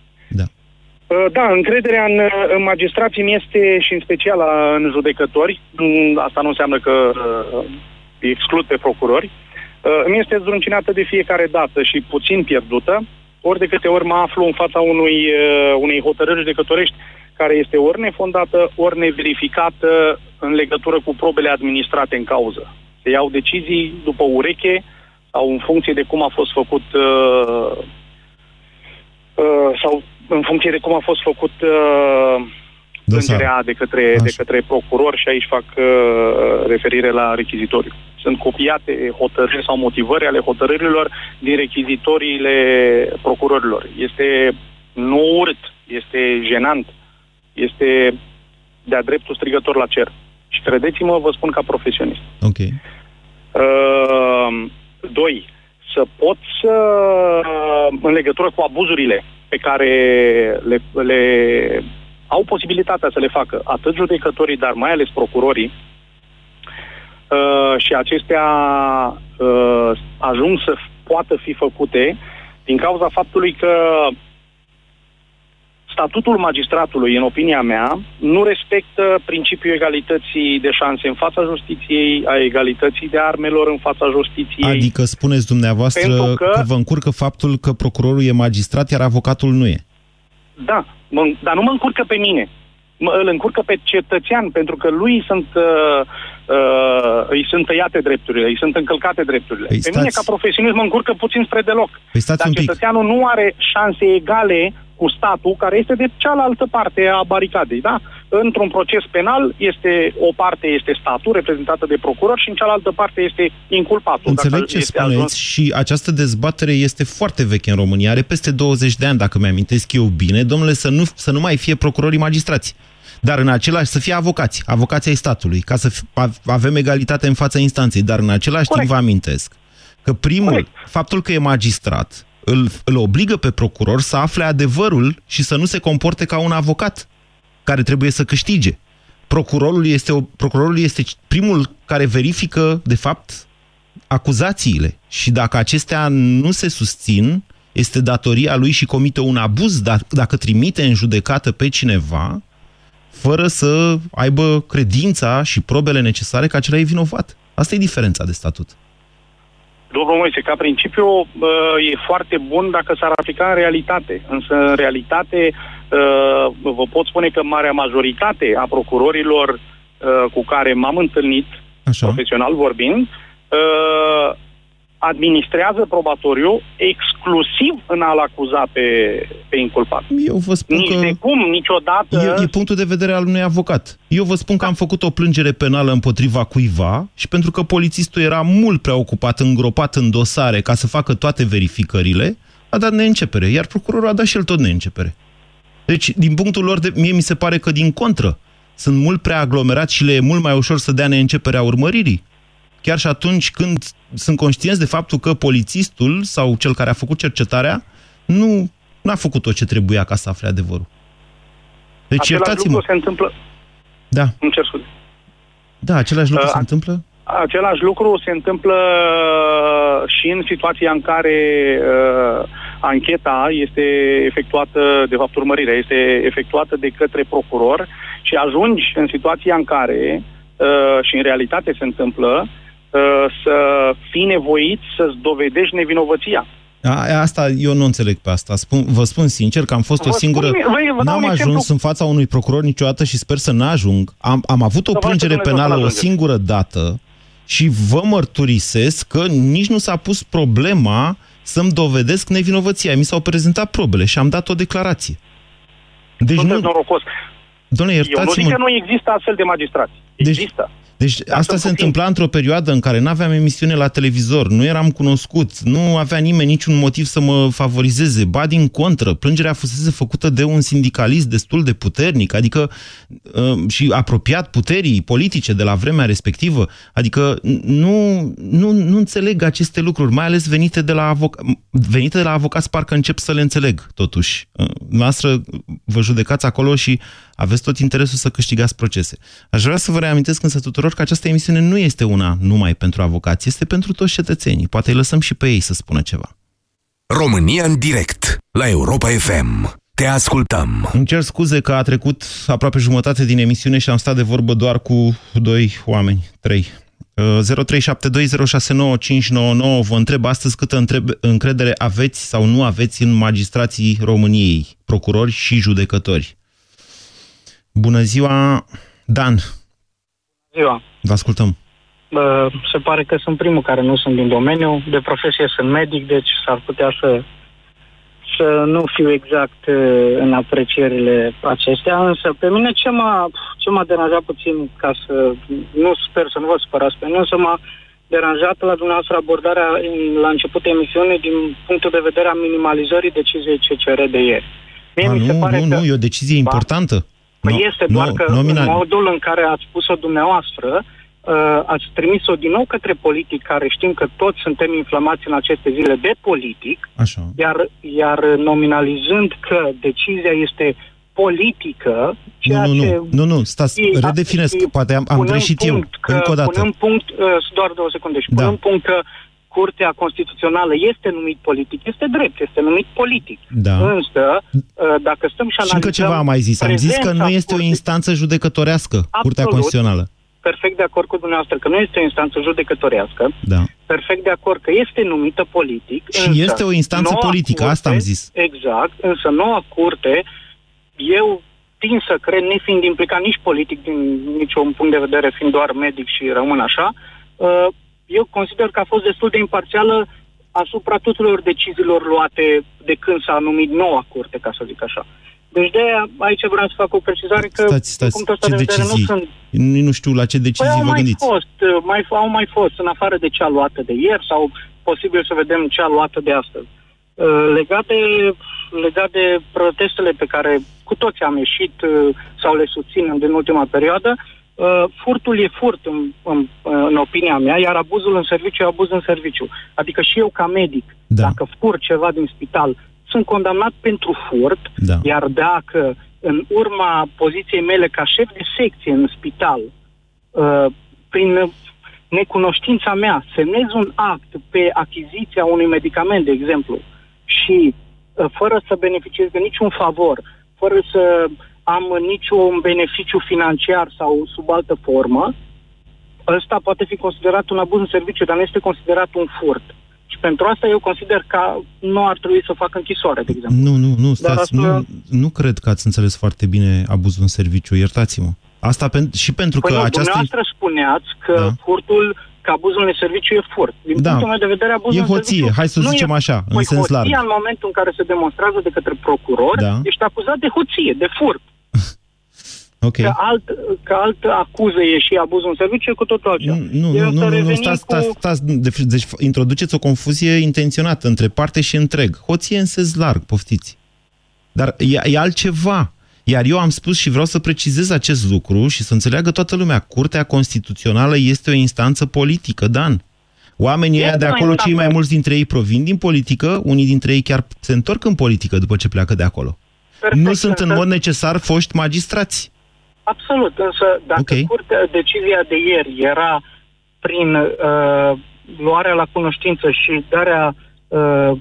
Da. Uh, da, încrederea în, în magistrații mi este și în special la, în judecători. Mm, asta nu înseamnă că exclud pe procurori. Mi este zdruncinată de fiecare dată și puțin pierdută, ori de câte ori mă aflu în fața unui, unei hotărâri judecătorești care este ori nefondată, ori neverificată în legătură cu probele administrate în cauză. Se iau decizii după ureche sau în funcție de cum a fost făcut uh, uh, sau în funcție de cum a fost făcut uh, plângerea de către, de către procuror și aici fac uh, referire la rechizitoriu. Sunt copiate hotărâri sau motivări ale hotărârilor din rechizitoriile procurorilor. Este nu urât, este jenant, este de-a dreptul strigător la cer. Și credeți-mă, vă spun ca profesionist. Ok. Uh, doi, să pot să, în legătură cu abuzurile pe care le, le au posibilitatea să le facă atât judecătorii, dar mai ales procurorii, uh, și acestea uh, ajung să poată fi făcute din cauza faptului că statutul magistratului, în opinia mea, nu respectă principiul egalității de șanse în fața justiției, a egalității de armelor în fața justiției. Adică spuneți dumneavoastră că... că vă încurcă faptul că procurorul e magistrat, iar avocatul nu e. Da, mă, dar nu mă încurcă pe mine. Mă, îl încurcă pe cetățean, pentru că lui sunt, uh, uh, îi sunt tăiate drepturile, îi sunt încălcate drepturile. Păi pe mine, ca profesionist, mă încurcă puțin spre deloc. Păi stați dar un pic. cetățeanul nu are șanse egale cu statul, care este de cealaltă parte a baricadei, da? Într-un proces penal, este o parte este statul, reprezentată de procuror, și în cealaltă parte este inculpatul. Înțeleg dacă ce este spuneți ajuns- și această dezbatere este foarte veche în România, are peste 20 de ani, dacă mi-amintesc eu bine, domnule, să nu, să nu mai fie procurorii magistrați. Dar în același, să fie avocați, avocații ai statului, ca să fi- a- avem egalitate în fața instanței. Dar în același timp vă amintesc că primul, faptul că e magistrat, îl, îl obligă pe procuror să afle adevărul și să nu se comporte ca un avocat care trebuie să câștige. Procurorul este, o, procurorul este primul care verifică, de fapt, acuzațiile și dacă acestea nu se susțin, este datoria lui și comite un abuz da- dacă trimite în judecată pe cineva fără să aibă credința și probele necesare că acela e vinovat. Asta e diferența de statut. Domnul Moise, ca principiu bă, e foarte bun dacă s-ar aplica în realitate. Însă, în realitate, uh, vă pot spune că marea majoritate a procurorilor uh, cu care m-am întâlnit, Așa. profesional vorbind, uh, administrează probatoriu exclusiv în a-l acuza pe, pe inculpat. Eu vă spun Nici că... de cum, niciodată... E, e punctul de vedere al unui avocat. Eu vă spun că am făcut o plângere penală împotriva cuiva și pentru că polițistul era mult prea ocupat, îngropat în dosare ca să facă toate verificările, a dat neîncepere, iar procurorul a dat și el tot neîncepere. Deci, din punctul lor, de, mie mi se pare că, din contră, sunt mult prea aglomerați și le e mult mai ușor să dea neînceperea urmăririi. Chiar și atunci când sunt conștienți de faptul că polițistul sau cel care a făcut cercetarea nu a făcut tot ce trebuia ca să afle adevărul. Deci Același iertați-mă. lucru se întâmplă... Da. Îmi cer scuze. Da, același lucru Uh, se întâmplă? Același lucru se întâmplă uh, și în situația în care uh, ancheta este efectuată, de fapt urmărirea este efectuată de către procuror și ajungi în situația în care, uh, și în realitate se întâmplă, uh, să fii nevoit să-ți dovedești nevinovăția. A, asta eu nu înțeleg pe asta. Spun, vă spun sincer că am fost Vă o singură... spun- vă- vă dau N-am un ajuns exemplu. în fața unui procuror niciodată și sper să n-ajung. Am, am avut o Să vă plângere ajute Dumnezeu penală să o n-ajungeți. singură dată și vă mărturisesc că nici nu s-a pus problema să-mi dovedesc nevinovăția. Mi s-au prezentat probele și am dat o declarație. Deci Sunteți nu... norocos. Doamne, Eu nu zic iertați-mă. că nu există astfel de magistrați. Există. Deci asta se întâmpla într-o perioadă în care nu aveam emisiune la televizor, nu eram cunoscut, nu avea nimeni niciun motiv să mă favorizeze. Ba din contră, plângerea fusese făcută de un sindicalist destul de puternic, adică uh, și apropiat puterii politice de la vremea respectivă. Adică nu, nu, nu înțeleg aceste lucruri, mai ales venite de la, avoc- venite de la avocați, parcă încep să le înțeleg, totuși. Uh, Noastră vă judecați acolo și aveți tot interesul să câștigați procese. Aș vrea să vă reamintesc însă tuturor că această emisiune nu este una numai pentru avocați, este pentru toți cetățenii. Poate îi lăsăm și pe ei să spună ceva. România în direct la Europa FM. Te ascultăm. Îmi cer scuze că a trecut aproape jumătate din emisiune și am stat de vorbă doar cu doi oameni, trei. Uh, 0372069599 Vă întreb astăzi câtă întreb, încredere aveți sau nu aveți în magistrații României, procurori și judecători. Bună ziua, Dan. Ziua. Vă ascultăm. Bă, se pare că sunt primul care nu sunt din domeniu. De profesie sunt medic, deci s-ar putea să, să nu fiu exact uh, în aprecierile acestea, însă pe mine ce m-a, ce m-a deranjat puțin, ca să nu sper să nu vă supărați pe mine, însă m-a deranjat la dumneavoastră abordarea în- la începutul emisiunii din punctul de vedere a minimalizării deciziei CCR de ieri. Mie A, mi se nu, pare nu, că... nu, e o decizie importantă. Păi No- este doar no- că nominal- în modul în care ați spus-o dumneavoastră, uh, ați trimis-o din nou către politic, care știm că toți suntem inflamați în aceste zile de politic, Așa. iar, iar nominalizând că decizia este politică, ceea Nu, nu, ce... nu, nu, nu, stați, E- redefinesc, e- poate am, am punând greșit eu, punct că, încă o dată. Punând punct, uh, doar două secunde, și Da. punând punct că Curtea Constituțională este numit politic, este drept, este numit politic. Da. Însă, uh, dacă stăm și Și analizăm încă ceva am mai zis, am zis că prezența nu este o Curții- instanță judecătorească, Curtea Absolut. Constituțională. perfect de acord cu dumneavoastră că nu este o instanță judecătorească, Da. perfect de acord că este numită politic. Și însă este o instanță noua politică, asta am zis. Exact, însă noua curte, eu tin să cred, nefiind implicat nici politic din niciun punct de vedere, fiind doar medic și rămân așa, uh, eu consider că a fost destul de imparțială asupra tuturor deciziilor luate de când s-a numit noua curte, ca să zic așa. Deci de aia, aici vreau să fac o precizare că Stați, din stați, punctul ăsta ce de vedere decizii? nu sunt Nu, nu știu la ce Păi decizii au vă mai gândiți. fost, uh, mai, au mai fost, în afară de cea luată de ieri sau posibil să vedem cea luată de astăzi. Uh, Legat de, legat de protestele pe care cu toți am ieșit uh, sau le susținem din ultima perioadă, uh, furtul e furt în, în, în opinia mea, iar abuzul în serviciu e abuz în serviciu. Adică și eu ca medic, da. dacă fur ceva din spital, sunt condamnat pentru furt, Da. iar dacă în urma poziției mele ca șef de secție în spital, uh, prin necunoștința mea, semnez un act pe achiziția unui medicament, de exemplu, și uh, fără să beneficiez de niciun favor, fără să am niciun beneficiu financiar sau sub altă formă, ăsta poate fi considerat un abuz în serviciu, dar nu este considerat un furt. Și pentru asta eu consider că nu ar trebui să facă închisoare, de exemplu. Nu, nu, nu, Dar stați, asta- nu, nu cred că ați înțeles foarte bine abuzul în serviciu, iertați-mă. Asta pen, și pentru Păi că nu, această... dumneavoastră spuneați că Da. furtul, că abuzul în serviciu e furt. Din Da. punctul meu de vedere, abuzul E în hoție, serviciu hai să nu zicem e... așa, în păi, sens larg. hoția în momentul în care se demonstrează de către procuror, Da. ești acuzat de hoție, de furt. Ok. Că alt, că alt acuză e și abuzul în serviciu, e cu totul altceva. Nu, Eu nu, să nu, nu, revenim stați, cu... stați, stați. Deci, deci introduceți o confuzie intenționată între parte și întreg. Hoție în sens larg, poftiți. Dar e, e altceva. Iar eu am spus și vreau să precizez acest lucru și să înțeleagă toată lumea. Curtea Constituțională este o instanță politică, Dan. Oamenii Este ăia de o acolo, instanță. cei mai mulți dintre ei provin din politică, unii dintre ei chiar se întorc în politică după ce pleacă de acolo. Perfect, nu sunt în însă- mod necesar foști magistrați. Absolut, însă dacă okay. curtea, decizia de ieri era prin uh, luarea la cunoștință și darea uh,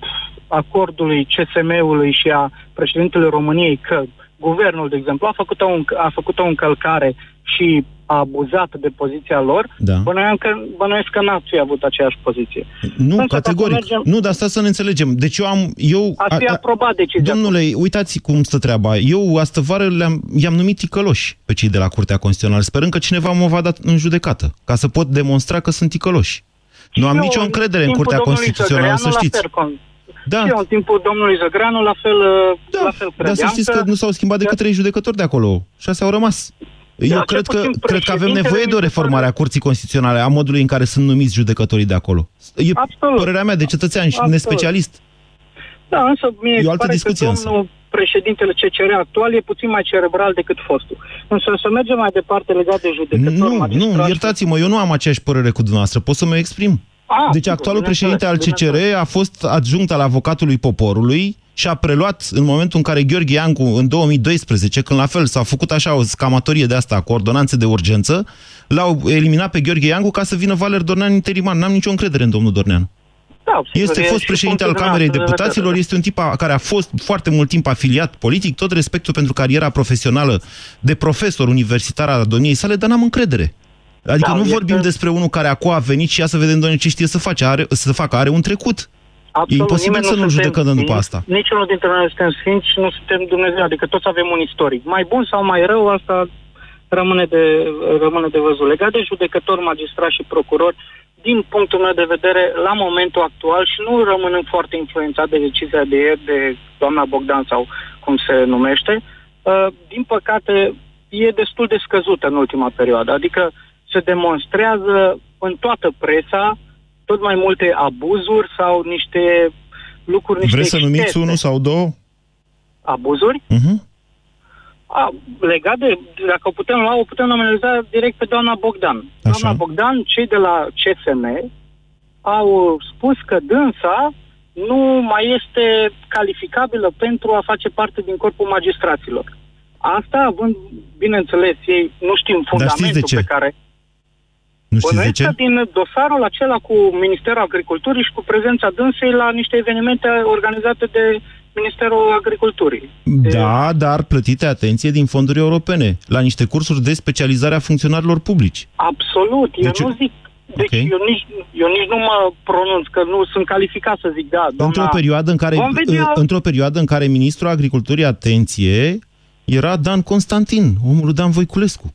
acordului CSM-ului și a președintelui României că guvernul, de exemplu, a făcut o, înc- a făcut o încălcare și a abuzat de poziția lor, Da. bănuiam că, bănuiesc că n-ați fi avut aceeași poziție. Nu, Însă, categoric. dacă mergem- Nu, dar asta să ne înțelegem. Deci eu am... Eu, Ați fi aprobat decizia. Domnule, uitați cum stă treaba. Eu astă vară le-am, i-am numit ticăloși pe cei de la Curtea Constituțională, sperând că cineva mă va da în judecată, ca să pot demonstra că sunt ticăloși. Nu am Eu, nicio încredere în timpul Curtea domnului Constituțională, să Zăgreanu, la știți. fel, con- Da. Și eu, în timpul domnului Zăgreanu, la fel, da, la fel Dar să credeam știți că nu s-au schimbat decât trei judecători de acolo. Șase au rămas. Eu Da, cred cel că, puțin cred că avem președintele nevoie de o mi se reformare a Curții Constituționale, a modului în care sunt numiți judecătorii de acolo. E Absolut. părerea mea de cetățean și Absolut. nespecialist. Da, însă mie E o se altă pare discuție că însă. domnul președintele CCR actual e puțin mai cerebral decât fostul. Însă să mergem mai departe legat de judecători, Nu, nu, magistrați. iertați-mă, eu nu am aceeași părere cu dumneavoastră, pot să mă exprim. Ah, deci sigur, actualul bineînțeles, președinte al CCR a fost adjunct al avocatului poporului și a preluat în momentul în care Gheorghe Iancu, în 2012, când la fel s-a făcut așa o scamatorie de asta cu ordonanțe de urgență, l-au eliminat pe Gheorghe Iancu ca să vină Valer Dornean interimar. N-am nicio încredere în domnul Dorneanu. Da, sigur, Este e fost și președinte al punctul Camerei dumneavoastră de Deputaților, vedere. este un tip a, care a fost foarte mult timp afiliat politic, tot respectul pentru cariera profesională de profesor universitar al domniei sale, dar n-am încredere. Adică Da, nu este- vorbim despre unul care acum a venit și ia să vedem, doamne, ce știe să, face, are, să facă, are un trecut. Absolut, e imposibil nimeni să nu-l suntem judecăm după sfinți, asta. Niciunul dintre noi nu suntem sfinți și nu suntem Dumnezeu, adică toți avem un istoric. Mai bun sau mai rău, asta rămâne de, rămâne de văzut. Legat de judecători, magistrați și procurori, din punctul meu de vedere, la momentul actual și nu rămânând foarte influențat de decizia de ieri de doamna Bogdan sau cum se numește, uh, din păcate e destul de scăzută în ultima perioadă. Adică se demonstrează în toată presa tot mai multe abuzuri sau niște lucruri, niște Vreți să numiți unul sau două? Abuzuri? Uh-huh. A, legat de, dacă o putem lua, o putem analiza direct pe doamna Bogdan. Așa. Doamna Bogdan, cei de la CSM au spus că dânsa nu mai este calificabilă pentru a face parte din corpul magistraților. Asta având, bineînțeles, ei nu știm fundamentul ce? pe care... Nu știți de Bănuiesc ce? că din dosarul acela cu Ministerul Agriculturii și cu prezența dânsei la niște evenimente organizate de Ministerul Agriculturii. Da, dar plătite, atenție, din fonduri europene, la niște cursuri de specializare a funcționarilor publici. Absolut. Eu Deci- nu zic... Deci Ok. eu, nici, eu nici nu mă pronunț că nu sunt calificat să zic da, doamna... Într-o perioadă în care, Vom vedea... într-o perioadă în care ministrul agriculturii, atenție, era Dan Constantin, omul lui Dan Voiculescu.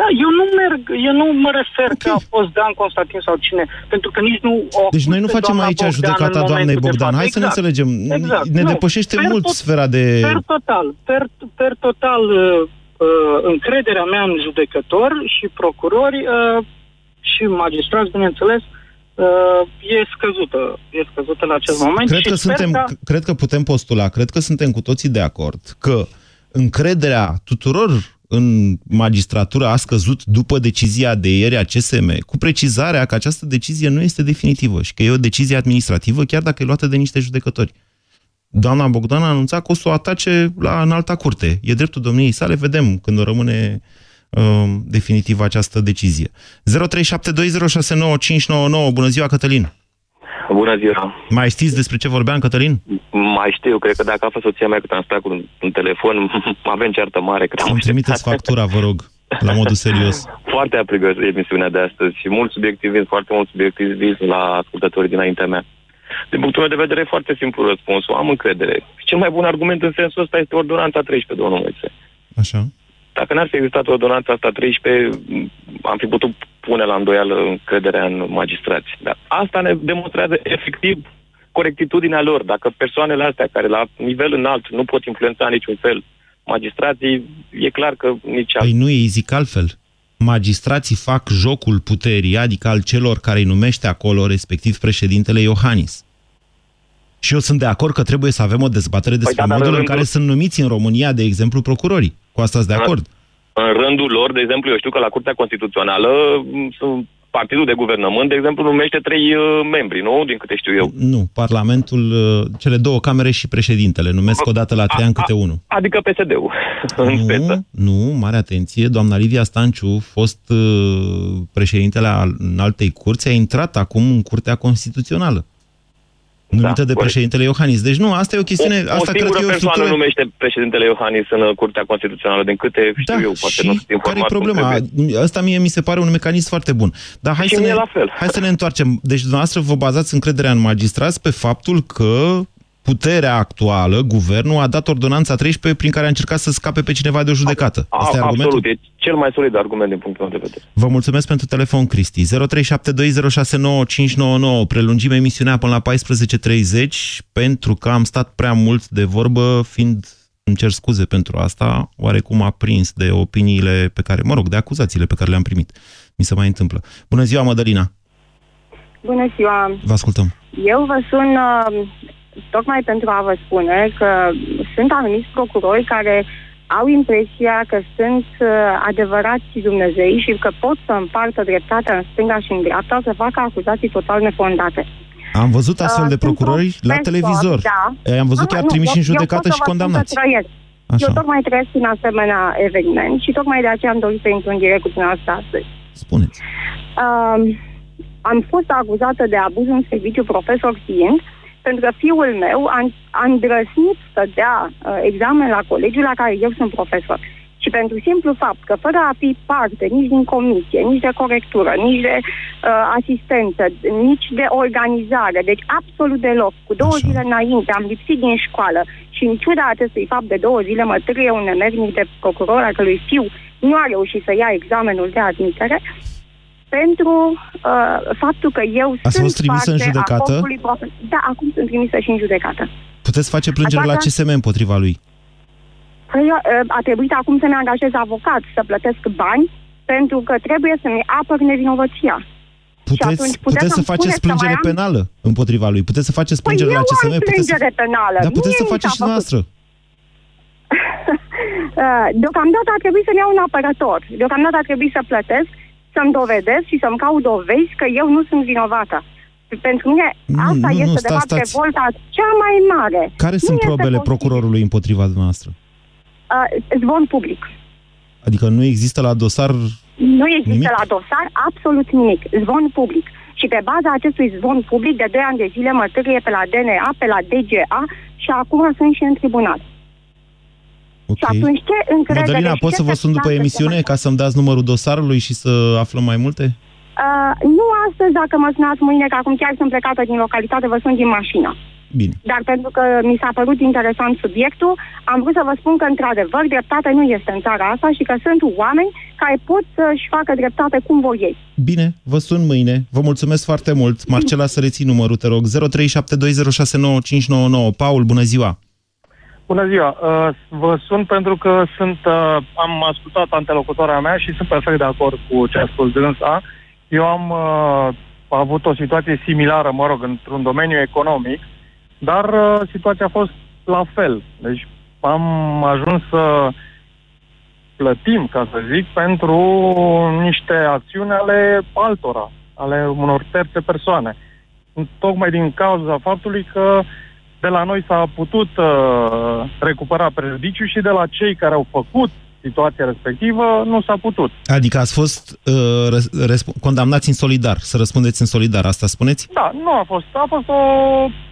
Da, eu nu merg, eu nu mă refer okay. că a fost Dan Constantin sau cine, pentru că nici nu... o Deci noi nu acuz pe facem doamna aici Bogdan judecata în doamnei momentul de Bogdan. față. Hai să ne Exact. înțelegem. Exact. Ne Nu, depășește per mult tot- sfera de... Per total, per, per total, uh, uh, încrederea mea în judecători și procurori uh, și magistrați, bineînțeles, uh, e scăzută. E scăzută la acest moment. Cred și că, sper suntem, ca... cred că putem postula, cred că suntem cu toții de acord că încrederea tuturor în magistratură a scăzut după decizia de ieri a CSM, cu precizarea că această decizie nu este definitivă și că e o decizie administrativă, chiar dacă e luată de niște judecători. Doamna Bogdan a anunțat că o să o atace la înalta curte. E dreptul domniei sale, vedem când o rămâne uh, definitiv această decizie. 0372069599. Bună ziua, Cătălin! Bună ziua! Mai știți despre ce vorbeam, Cătălin? Mai știu, cred că dacă a fost soția mea cât am stat cu un, un telefon, avem ceartă mare. Că Îmi trimiteți factura, vă rog, la modul serios. Foarte aprigă emisiunea de astăzi și mult subiectivism, foarte mult subiectivism la ascultătorii dinaintea mea. Din punctul meu de vedere, e foarte simplu răspunsul. Am încredere. Și cel mai bun argument în sensul ăsta este ordonanța 13, domnul Moise. Așa. Dacă n-ar fi existat ordonanța asta 13, m, am fi putut pune la îndoială încrederea în magistrați. Dar asta ne demonstrează efectiv corectitudinea lor. Dacă persoanele astea, care la nivel înalt nu pot influența în niciun fel magistrații, e clar că nici Păi nu, ei zic altfel. Magistrații fac jocul puterii, adică al celor care îi numește acolo, respectiv președintele Iohannis. Și eu sunt de acord că trebuie să avem o dezbatere despre da, dar modul în rândul- care sunt numiți în România, de exemplu, procurorii. Cu asta sunt de acord. În rândul lor, de exemplu, eu știu că la Curtea Constituțională m, sunt partidul de guvernământ, de exemplu, numește trei uh, membri, nu? Din câte știu eu. Nu, Parlamentul, uh, cele două camere și președintele numesc o dată la trei ani câte unul. Adică PSD-ul, în speță. Nu, nu, mare atenție, doamna Livia Stanciu, fost uh, președintele al altei curți, a intrat acum în Curtea Constituțională. Numită de corect. președintele Iohannis. Deci nu, asta e o chestiune, o, asta o cred singură că e o persoană structură... numește președintele Iohannis în uh, Curtea Constituțională, din câte știu eu, poate nu sunt Care e informat. cum problema? trebuie. Asta mie mi se pare un mecanism foarte bun. Dar hai Și să, mie ne, la fel. hai să ne întoarcem. Deci dumneavoastră vă bazați încrederea în magistrați pe faptul că puterea actuală, guvernul, a dat ordonanța 13 prin care a încercat să scape pe cineva de o judecată. A, Asta e argumentul? absolut, e cel mai solid argument din punctul meu de vedere. Vă mulțumesc pentru telefon, Cristi. 0372069599. Prelungim emisiunea până la 14.30 pentru că am stat prea mult de vorbă, fiind, îmi cer scuze pentru asta, oarecum aprins de opiniile pe care, mă rog, de acuzațiile pe care le-am primit. Mi se mai întâmplă. Bună ziua, Mădălina! Bună ziua! Vă ascultăm. Eu vă sun uh, tocmai pentru a vă spune că sunt anumiți procurori care au impresia că sunt uh, adevărați Dumnezei și că pot să împartă dreptatea în stânga și în dreapta, să facă acuzații total nefondate. Am văzut astfel Uh, de sunt procurori la profesor, televizor. Da. I-am Eh, văzut Ah, chiar nu, trimiși eu- în judecată eu pot și să vă spun că condamnați. trăiesc. Așa. Eu tocmai trăiesc în asemenea eveniment și tocmai de aceea am dorit să intru în direct cu dumneavoastră astăzi. Spuneți. Um, am fost acuzată de abuz în serviciu profesor fiind, pentru că fiul meu a, a îndrăznit să dea uh, examen la colegiul la care eu sunt profesor. Și pentru simplu fapt că fără a fi parte nici din comisie, nici de corectură, nici de uh, asistență, nici de organizare, deci absolut deloc, cu două Așa. zile înainte am lipsit din școală și în ciuda acestui fapt de două zile mă târâie un nemernic de procuror al cărui fiu nu a reușit să ia examenul de admitere, pentru uh, faptul că eu Ați sunt fost trimisă în parte a judecată? corpului profe- Da, acum sunt trimisă și în judecată. Puteți face plângere la Așa că- CSM împotriva lui. Păi, uh, a trebuit acum să-mi angajez avocat, să plătesc bani, pentru că trebuie să-mi apăr nevinovăția. Puteți, atunci puteți puteți să să-mi faceți spuneți că plângere mai am- penală împotriva lui. Puteți să faceți Păi plângere eu la CSM. am puteți să... plângere penală. Da, puteți Mie să mi faceți s-a și făcut. noastră. Uh, Deocamdată ar trebui să-mi iau un apărător. Deocamdată ar trebui să plătesc, să-mi dovedesc și să-mi caut dovezi că eu nu sunt vinovată. Pentru mine asta nu, nu, este, de stați, fapt, stați. revolta cea mai mare. Care Nu sunt este probele posibil. procurorului împotriva dumneavoastră? Uh, zvon public. Adică nu există la dosar... Nu există Nimic? la dosar absolut nimic. Zvon public. Și pe baza acestui zvon public, de 2 ani de zile mă târie pe la DNA, pe la DGA și acum sunt și în tribunal. Ok. Și atunci ce încredere... Mădălina, și pot ce să vă sun după perspectivă emisiune ca să-mi dați numărul dosarului și să aflăm mai multe? Uh, nu astăzi, dacă mă sunați mâine, că acum chiar sunt plecată din localitate, vă sun din mașină. Bine. Dar pentru că mi s-a părut interesant subiectul, am vrut să vă spun că, într-adevăr, dreptate nu este în țara asta și că sunt oameni care pot să-și facă dreptate cum vor ei. Bine, vă sun mâine. Vă mulțumesc foarte mult. Marcela, să reții numărul, te rog. 0372069599. Paul, bună ziua! Bună ziua! Uh, vă sun pentru că sunt, uh, am ascultat antelocutoarea mea și sunt perfect de acord cu ce a spus dânsa. Eu am uh, avut o situație similară, mă rog, într-un domeniu economic, dar uh, situația a fost la fel. Deci am ajuns să plătim, ca să zic, pentru niște acțiuni ale altora, ale unor terțe persoane. Tocmai din cauza faptului că de la noi s-a putut uh, recupera prejudiciu și de la cei care au făcut situația respectivă nu s-a putut. Adică ați fost uh, răs- răsp- condamnați în solidar, să răspundeți în solidar, asta spuneți? Da, nu a fost. A fost o,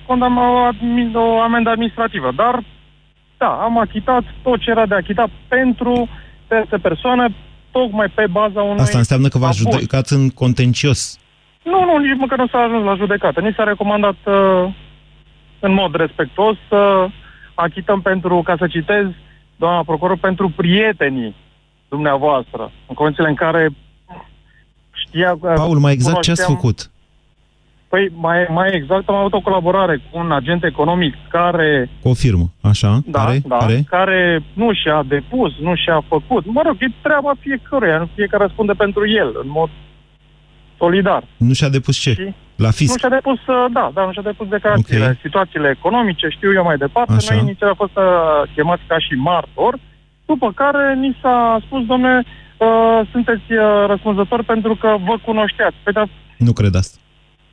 condam, o, admi- o amendă administrativă, dar da, am achitat tot ce era de achitat pentru terțe persoane, tocmai pe baza unui... Asta înseamnă că v-ați abuz. judecat în contencios. Nu, nu, nici măcar nu s-a ajuns la judecată. Ni s-a recomandat uh, în mod respectuos să achităm pentru, ca să citez, doamna procuror, pentru prietenii dumneavoastră, în condițiile în care știa... Paul, mai exact ce ați cunoșteam- făcut? Păi, mai, mai exact, am avut o colaborare cu un agent economic care, Cu o firmă, așa? da, care? da, care? care nu și-a depus, nu și-a făcut. Mă rog, e treaba fiecăruia, nu fiecare răspunde pentru el, în mod solidar. Nu și-a depus ce? La fisc? Nu și-a depus, uh, da, da, nu și-a depus declarațiile. Ok. Situațiile economice, știu eu mai departe. Așa. Noi inițial a fost uh, chemați ca și martor, după care ni s-a spus, domne, uh, sunteți uh, răspunzători pentru că vă cunoșteați. Păi, dar, Nu cred asta.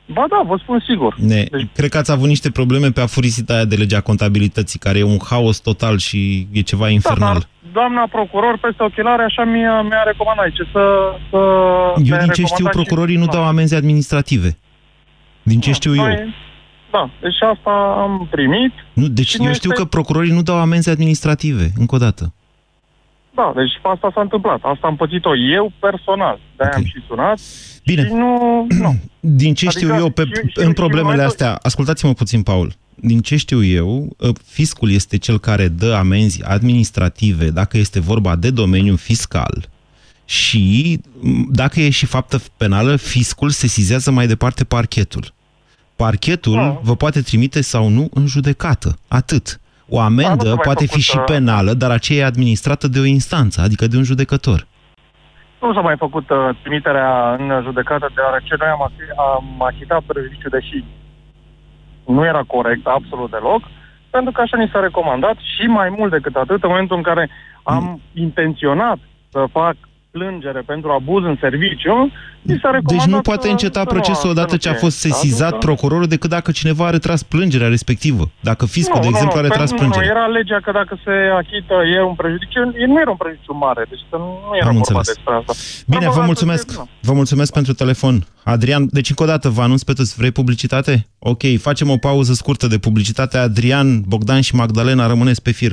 ba da, vă spun sigur. Ne, Cred că ați avut niște probleme pe afurisita aia de legea contabilității, care e un haos total și e ceva infernal. Da, dar doamna procuror, peste ochelare, așa mi-a, mi-a recomandat ce să... să Eu mi-a din ce știu, recomandat și- procurorii nu dau amenzi administrative. Din ce știu eu. Noi- Da, deci asta am primit. Nu, deci Și eu nu știu este- că procurorii nu dau amenzi administrative, încă o dată. Da, deci asta s-a întâmplat. Asta am pățit-o eu personal. De-aia am și sunat. Bine. Și nu... nu. Din ce Adică știu eu, pe, și- și- în și problemele momentul- astea, ascultați-mă puțin, Paul. Din ce știu eu, ă, fiscul este cel care dă amenzi administrative dacă este vorba de domeniul fiscal și m, dacă e și faptă penală, fiscul sesizează mai departe parchetul. Parchetul Da. vă poate trimite sau nu în judecată. Atât. O Da, nu amendă s-a mai poate fi făcut, și uh, penală, dar aceea e administrată de o instanță, adică de un judecător. Nu s-a mai făcut uh, trimiterea în judecată, deoarece noi am, achi- am achitat prejudiciu, deși nu era corect absolut deloc, pentru că așa ni s-a recomandat și mai mult decât atât, în momentul în care am intenționat să fac plângere pentru abuz în serviciu, mi s-a recomandat Deci nu poate să- înceta să nu- procesul să odată nu ce a fie fost sesizat cazul, da? procurorul decât dacă cineva a retras plângerea respectivă. Dacă fiscul, de exemplu, a retras pentru- plângerea. Nu, era legea că dacă se achită e un prejudiciu, nu era un prejudiciu mare, deci să nu nu era Am vorba înțeles. despre asta. Bine, vă Vorba mulțumesc. despre- nu. Vă mulțumesc pentru telefon. Adrian, deci încă o dată vă anunț pe toți, vrei publicitate? Ok, facem o pauză scurtă de publicitate. Adrian, Bogdan și Magdalena, rămâneți pe fir.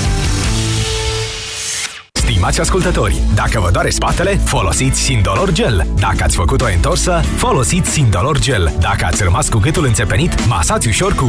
Stimați ascultători, dacă vă doare spatele, folosiți Sindolor Gel. Dacă ați făcut o întorsă, folosiți Sindolor Gel. Dacă ați rămas cu gâtul înțepenit, masați ușor cu